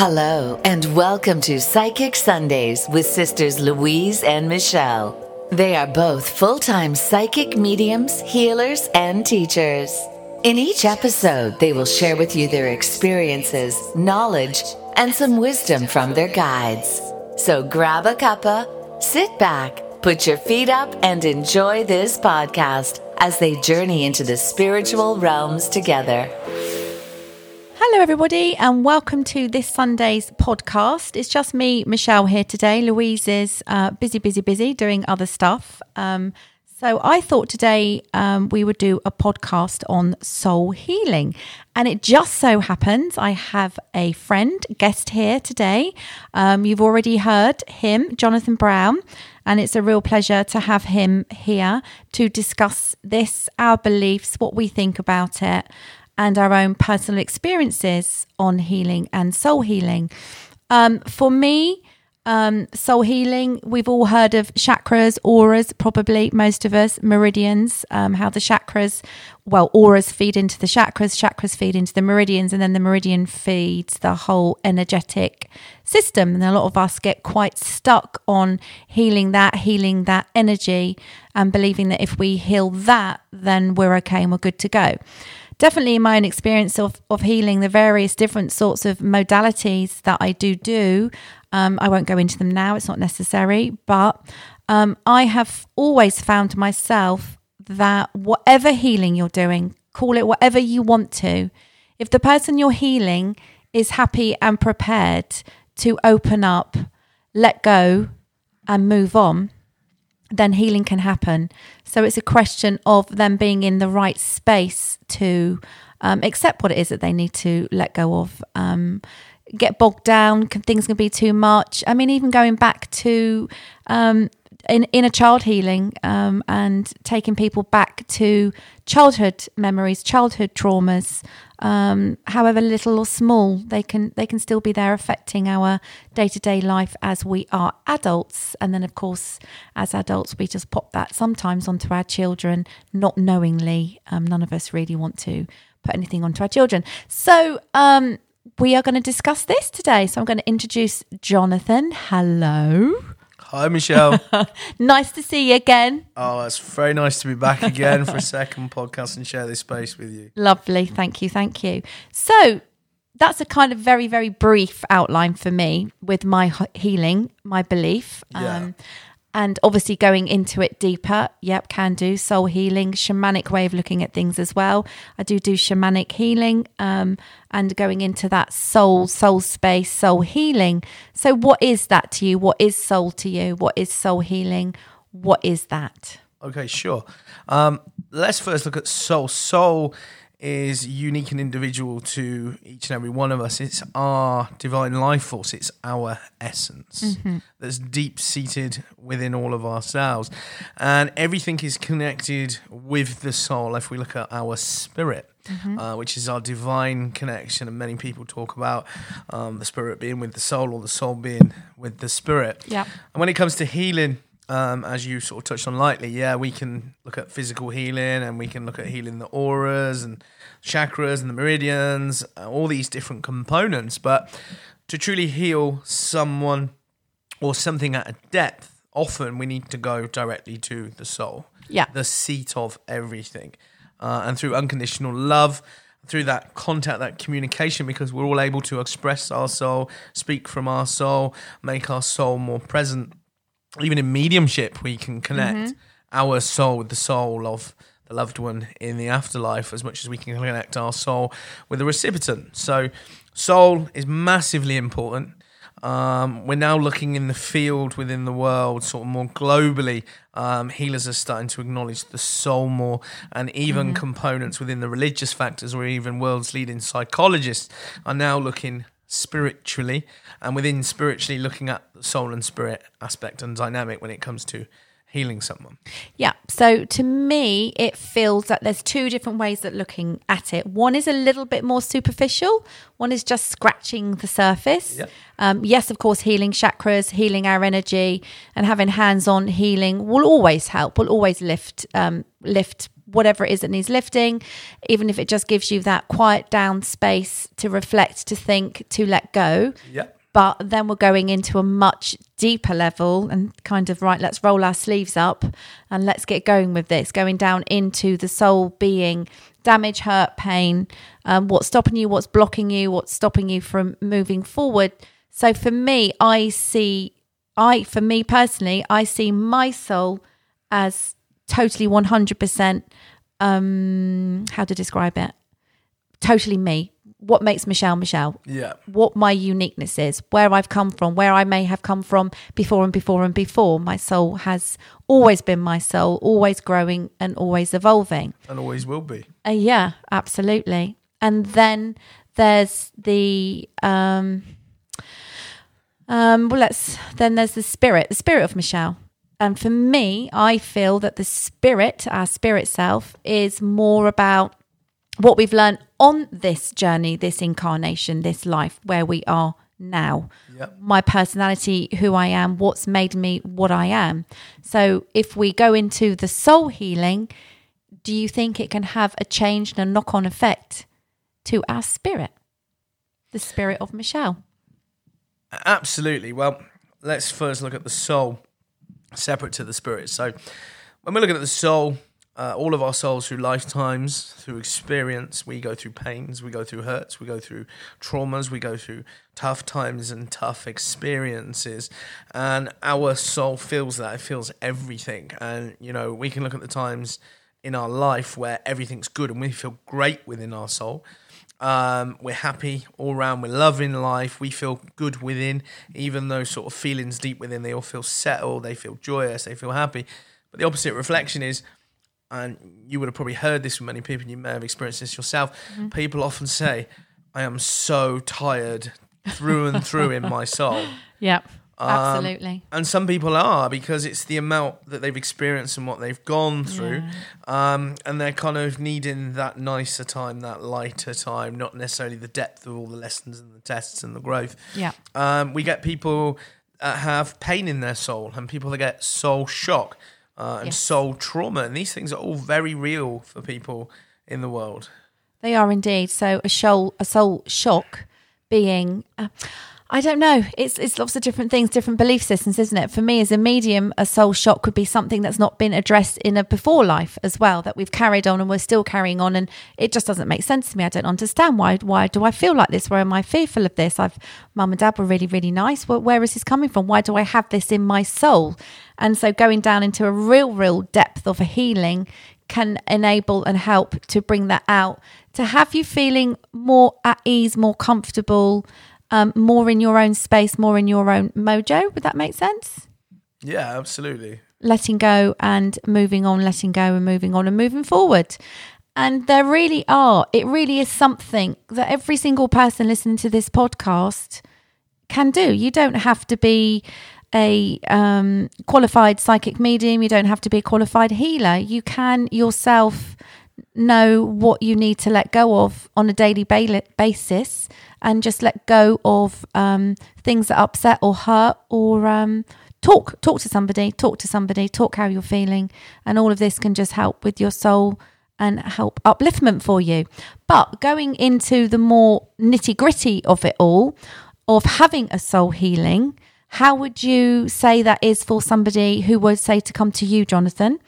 Hello, and welcome to Psychic Sundays with Sisters Louise and Michelle. They are both full time psychic mediums, healers, and teachers. In each episode, they will share with you their experiences, knowledge, and some wisdom from their guides. So grab a cuppa, sit back, put your feet up, and enjoy this podcast as they journey into the spiritual realms together. Hello, everybody, and welcome to this Sunday's podcast. It's just me, Michelle, here today. Louise is uh, busy, busy, busy doing other stuff. Um, so I thought today um, we would do a podcast on soul healing. And it just so happens I have a friend, guest here today. Um, you've already heard him, Jonathan Brown. And it's a real pleasure to have him here to discuss this, our beliefs, what we think about it and our own personal experiences on healing and soul healing. Um, for me, um, soul healing, we've all heard of chakras, auras, probably most of us, meridians, um, how the chakras, well, auras feed into the chakras, chakras feed into the meridians, and then the meridian feeds the whole energetic system. And a lot of us get quite stuck on healing that, healing that energy, and believing that if we heal that, then we're okay and we're good to go definitely in my own experience of, of healing, the various different sorts of modalities that I do do, um, I won't go into them now, it's not necessary, but um, I have always found myself that whatever healing you're doing, call it whatever you want to, if the person you're healing is happy and prepared to open up, let go, and move on, then healing can happen. So it's a question of them being in the right space to um, accept what it is that they need to let go of. Um, get bogged down, can, things can be too much. I mean, even going back to um, in inner child healing um, and taking people back to childhood memories, childhood traumas, um, however little or small, they can they can still be there affecting our day to day life as we are adults. And then, of course, as adults, we just pop that sometimes onto our children, not knowingly. Um, none of us really want to put anything onto our children. So. Um, we are going to discuss this today. So I'm going to introduce Jonathan. Hello. Hi, Michelle. nice to see you again. Oh, it's very nice to be back again for a second podcast and share this space with you. Lovely. Thank you. Thank you. So, that's a kind of very, very brief outline for me with my healing, my belief. Yeah. Um, And obviously going into it deeper yep can do. Soul healing shamanic way of looking at things as well. I do do shamanic healing um, and going into that soul soul space soul healing. So what is that to you? What is soul to you? What is soul healing? What is that? Okay sure. Um, let's first look at soul. Soul is unique and individual to each and every one of us. It's our divine life force, it's our essence mm-hmm. that's deep seated within all of ourselves. And everything is connected with the soul if we look at our spirit. Mm-hmm. Uh, which is our divine connection, and many people talk about um, the spirit being with the soul or the soul being with the spirit. Yeah. And when it comes to healing, um, as you sort of touched on lightly, yeah, we can look at physical healing and we can look at healing the auras and chakras and the meridians, uh, all these different components. But to truly heal someone or something at a depth, often we need to go directly to the soul, yeah, the seat of everything, uh, and through unconditional love. Through that contact, that communication, because we're all able to express our soul, speak from our soul, make our soul more present even in mediumship, we can connect mm-hmm. our soul with the soul of the loved one in the afterlife as much as we can connect our soul with the recipient. So, soul is massively important. Um, we're now looking in the field within the world, sort of more globally. Um, healers are starting to acknowledge the soul more, and even mm-hmm. components within the religious factors, or even world's leading psychologists are now looking spiritually, and within spiritually, looking at the soul and spirit aspect and dynamic when it comes to healing someone. Yeah. So to me, it feels that there's two different ways that looking at it. One is a little bit more superficial. One is just scratching the surface. Um, yes, of course, healing chakras, healing our energy, and having hands-on healing will always help. Will always lift um, lift whatever it is that needs lifting, even if it just gives you that quiet down space to reflect, to think, to let go. Yeah. But then we're going into a much deeper level and kind of, right, let's roll our sleeves up and let's get going with this, going down into the soul being damage, hurt, pain, um, what's stopping you, what's blocking you, what's stopping you from moving forward. So for me, I see, I, for me personally, I see my soul as totally 100%, um, how to describe it? Totally me. What makes Michelle Michelle? Yeah. what my uniqueness is, where I've come from, where I may have come from before and before and before. My soul has always been my soul, always growing and always evolving. And always will be. Uh, yeah, absolutely. And then there's the um, um, well, let's then there's the spirit, the spirit of Michelle. And for me, I feel that the spirit, our spirit self, is more about what we've learned on this journey, this incarnation, this life where we are now. Yep. My personality, who I am, what's made me what I am. So if we go into the soul healing, do you think it can have a change and a knock on effect to our spirit? The spirit of Michelle. Absolutely. Well, let's first look at the soul separate to the spirit. So, when we're looking at the soul, uh, all of our souls through lifetimes, through experience, we go through pains, we go through hurts, we go through traumas, we go through tough times and tough experiences. And our soul feels that, it feels everything. And, you know, we can look at the times in our life where everything's good and we feel great within our soul. Um, we're happy all around. We're loving life. We feel good within, even those sort of feelings deep within. They all feel settled. They feel joyous. They feel happy. But the opposite reflection is, and you would have probably heard this from many people. You may have experienced this yourself. People often say, "I am so tired through and through in my soul." Yeah, Um, absolutely. And some people are because it's the amount that they've experienced and what they've gone through. Um, and they're kind of needing that nicer time, that lighter time, not necessarily the depth of all the lessons and the tests and the growth. yeah. Um, we get people that have pain in their soul and people that get soul shock uh, and Yes. soul trauma. And these things are all very real for people in the world. They are indeed. So a soul, a soul shock being, uh, I don't know. It's it's lots of different things, different belief systems, isn't it? For me, as a medium, a soul shock could be something that's not been addressed in a before life as well, that we've carried on and we're still carrying on, and it just doesn't make sense to me. I don't understand why. Why do I feel like this? Why am I fearful of this? I've mum and dad were really really nice. Where, where is this coming from? Why do I have this in my soul? And so going down into a real real depth of a healing can enable and help to bring that out to have you feeling more at ease, more comfortable, um, more in your own space, more in your own mojo. Would that make sense? Yeah, absolutely. Letting go and moving on, letting go and moving on and moving forward. And there really are, it really is something that every single person listening to this podcast can do. You don't have to be a um, qualified psychic medium, you don't have to be a qualified healer. You can yourself know what you need to let go of on a daily basis and just let go of um, things that upset or hurt or um, talk talk to somebody talk to somebody talk how you're feeling. And all of this can just help with your soul and help upliftment for you. But going into the more nitty gritty of it all of having a soul healing how would you say that is for somebody who would say to come to you jonathan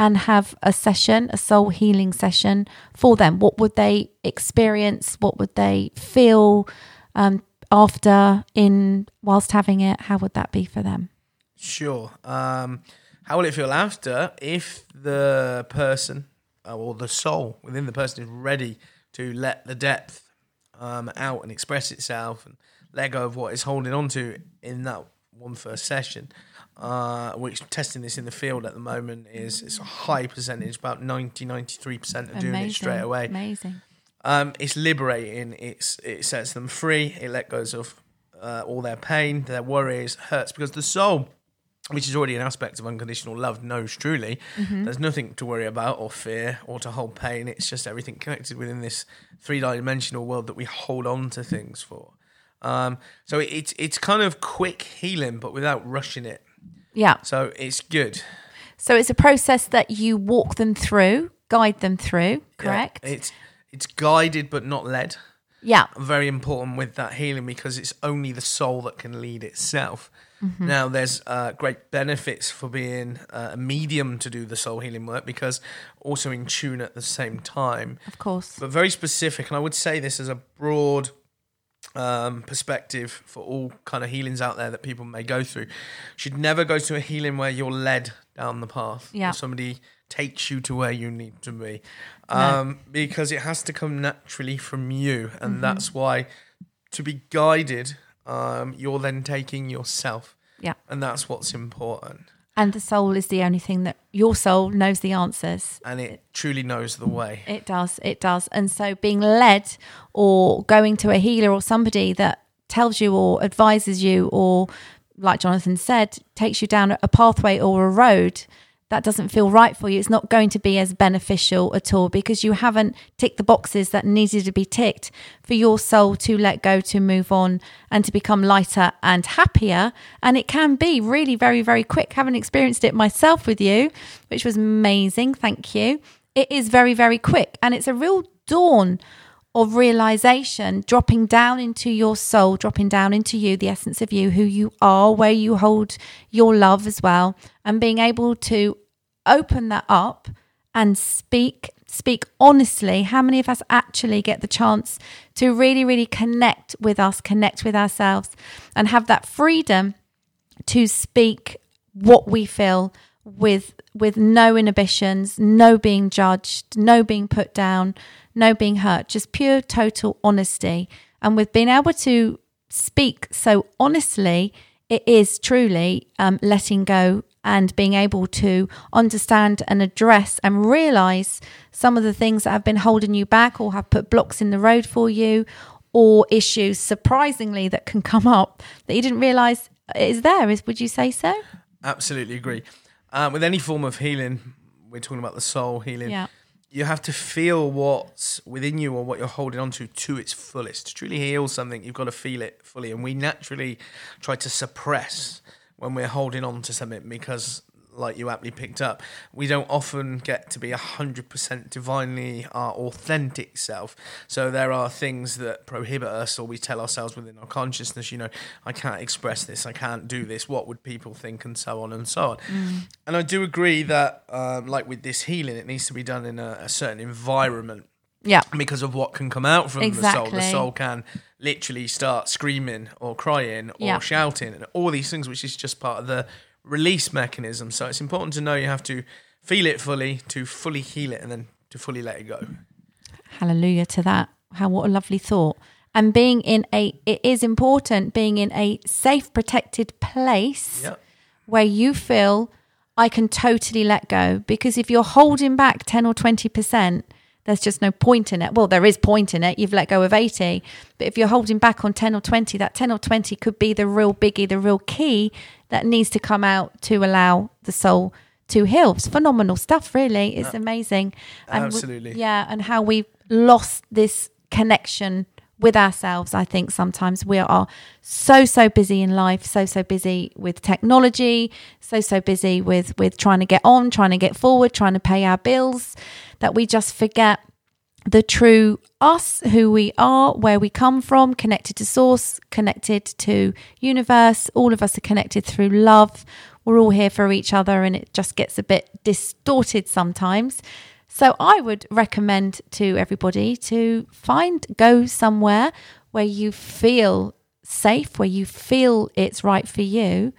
and have a session, a soul healing session for them? What would they experience? What would they feel um, after in whilst having it? How would that be for them? Sure. Um, how will it feel after if the person uh, or the soul within the person is ready to let the depth um, out and express itself and let go of what it's holding on to in that one first session? Uh, which testing this in the field at the moment is it's a high percentage, about 90 93% are doing it straight away. Amazing. Um, it's liberating. It's it sets them free. It let goes of uh, all their pain, their worries, hurts because the soul, which is already an aspect of unconditional love, knows truly there's nothing to worry about or fear or to hold pain. It's just everything connected within this three dimensional world that we hold on to things for. Um, so it, it's it's kind of quick healing, but without rushing it. Yeah. So it's good. So it's a process that you walk them through guide them through, Yeah, correct? it's it's guided but not led. Yeah. very important with that healing because it's only the soul that can lead itself. Now, there's uh, great benefits for being uh, a medium to do the soul healing work because also in tune at the same time, Of course. but very specific. And I would say this as a broad um, perspective for all kind of healings out there that people may go through. Should never go to a healing where you're led down the path. Yeah. Somebody takes you to where you need to be. No. Um, Because it has to come naturally from you. And Mm-hmm. that's why to be guided, um, you're then taking yourself. Yeah. And that's what's important. And the soul is the only thing that your soul knows the answers. And it truly knows the way. It does. It does. And so being led or going to a healer or somebody that tells you or advises you or, like Jonathan said, takes you down a pathway or a road that doesn't feel right for you, it's not going to be as beneficial at all because you haven't ticked the boxes that needed to be ticked for your soul to let go, to move on, and to become lighter and happier. And it can be really very, very quick. Having experienced it myself with you, which was amazing. Thank you. It is very, very quick. And it's a real dawn of realization, dropping down into your soul, dropping down into you, the essence of you, who you are, where you hold your love as well, and being able to open that up and speak, speak honestly. How many of us actually get the chance to really, really connect with us, connect with ourselves, and have that freedom to speak what we feel with with no inhibitions, no being judged, no being put down, no being hurt, just pure total honesty. And with being able to speak so honestly, it is truly um, letting go and being able to understand and address and realize some of the things that have been holding you back or have put blocks in the road for you or issues surprisingly that can come up that you didn't realize is there is would you say so Absolutely agree. Um, with any form of healing, we're talking about the soul healing. Yeah. You have to feel what's within you or what you're holding on to to its fullest. To truly heal something, you've got to feel it fully. And we naturally try to suppress when we're holding on to something because, like you aptly picked up, we don't often get to be 100% divinely our authentic self. So there are things that prohibit us, or we tell ourselves within our consciousness, you know, I can't express this, I can't do this, what would people think, and so on and so on. And I do agree that, um, like with this healing, it needs to be done in a, a certain environment yeah because of what can come out from the soul. The soul can literally start screaming or crying or Yeah. shouting and all these things, which is just part of the release mechanism. So it's important to know you have to feel it fully to fully heal it and then to fully let it go. hallelujah to that how what a lovely thought and being in a it is important being in a safe protected place Yeah. where you feel I can totally let go because if you're holding back 10 or 20%, there's just no point in it. Well, there is point in it. You've let go of 80, but if you're holding back on 10 or 20, that 10 or 20 could be the real biggie, the real key that needs to come out to allow the soul to heal. It's phenomenal stuff, really. It's amazing. And we- Absolutely. yeah, and how we've lost this connection with ourselves. I think sometimes we are so so busy in life, so so busy with technology, so so busy with with trying to get on, trying to get forward, trying to pay our bills, that we just forget the true us, who we are, where we come from, connected to source, connected to universe. All of us are connected through love. We're all here for each other, and it just gets a bit distorted sometimes. So I would recommend to everybody to find go somewhere where you feel safe, where you feel it's right for you,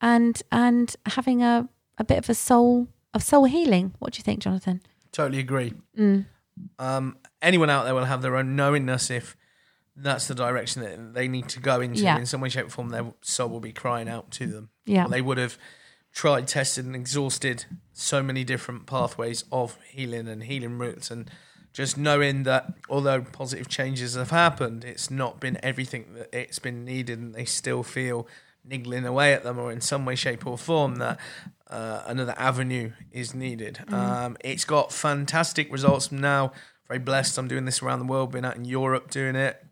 and and having a, a bit of a soul of soul healing. What do you think, Jonathan? Totally agree. Mm. Um, anyone out there will have their own knowingness if that's the direction that they need to go into. Yeah. In some way, shape, or form, their soul will be crying out to them. Yeah. They would have tried, tested, and exhausted so many different pathways of healing and healing routes. And just knowing that although positive changes have happened, it's not been everything that it's been needed, and they still feel niggling away at them, or in some way, shape, or form that uh, another avenue is needed. Um, it's got fantastic results now. Very blessed. I'm doing this around the world. Been out in Europe doing it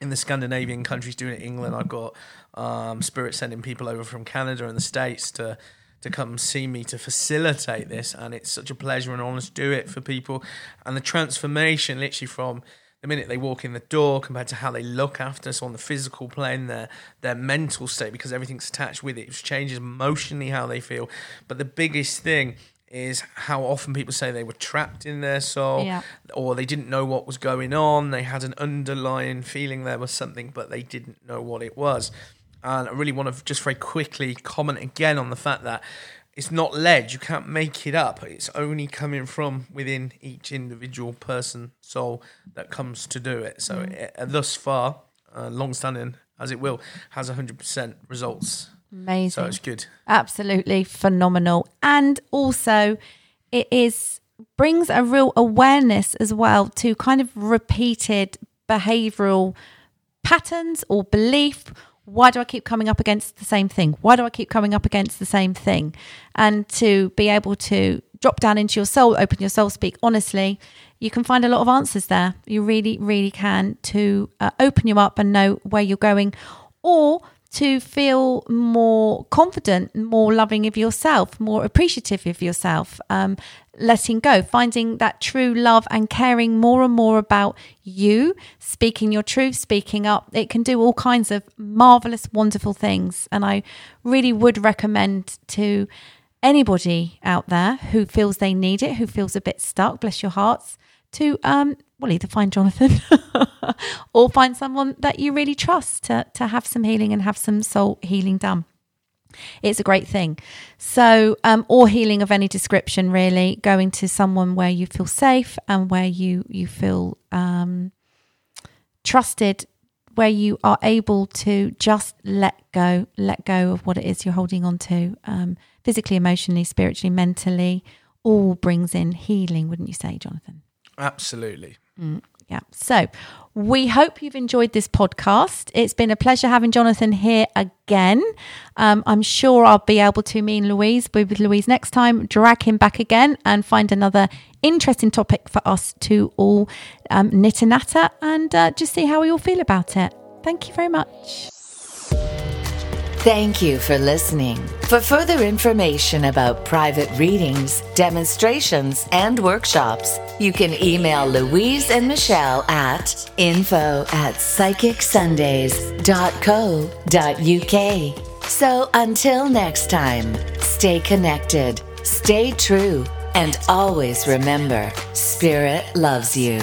in the Scandinavian countries doing it. In England, I've got um, Spirit sending people over from Canada and the States to to come see me to facilitate this. And it's such a pleasure and honor to do it for people. And the transformation, literally from the minute they walk in the door compared to how they look after us on the physical plane, their their mental state, because everything's attached with it. It changes emotionally how they feel. But the biggest thing is how often people say they were trapped in their soul Yeah. or they didn't know what was going on. They had an underlying feeling there was something, but they didn't know what it was. And I really want to just very quickly comment again on the fact that it's not led. You can't make it up. It's only coming from within each individual person soul that comes to do it. So uh, thus far, uh, long standing as it will, has 100% results. Amazing. So it's good. absolutely phenomenal. And also it is brings a real awareness as well to kind of repeated behavioral patterns or belief. Why do i keep coming up against the same thing? Why do i keep coming up against the same thing? And to be able to drop down into your soul open your soul speak honestly you can find a lot of answers there. You really really can to uh, open you up and know where you're going. Or to feel more confident, more loving of yourself, more appreciative of yourself, um, letting go, finding that true love and caring more and more about you, speaking your truth, speaking up. It can do all kinds of marvelous, wonderful things. And I really would recommend to anybody out there who feels they need it, who feels a bit stuck, bless your hearts, to um, well either find Jonathan or find someone that you really trust to to have some healing and have some soul healing done. It's a great thing. So, um, or healing of any description, really, going to someone where you feel safe and where you you feel um, trusted, where you are able to just let go, let go of what it is you're holding on to, um, physically, emotionally, spiritually, mentally. All brings in healing, wouldn't you say, Jonathan? Absolutely. Yeah. So we hope you've enjoyed this podcast. It's been a pleasure having Jonathan here again. Um, I'm sure I'll be able to, me and Louise, be with Louise next time, drag him back again and find another interesting topic for us to all um, knit and natter and uh, just see how we all feel about it. Thank you very much. Thank you for listening. For further information about private readings, demonstrations, and workshops, you can email Louise and Michelle at info at psychicsundays.co.uk. So until next time, stay connected, stay true, and always remember Spirit loves you.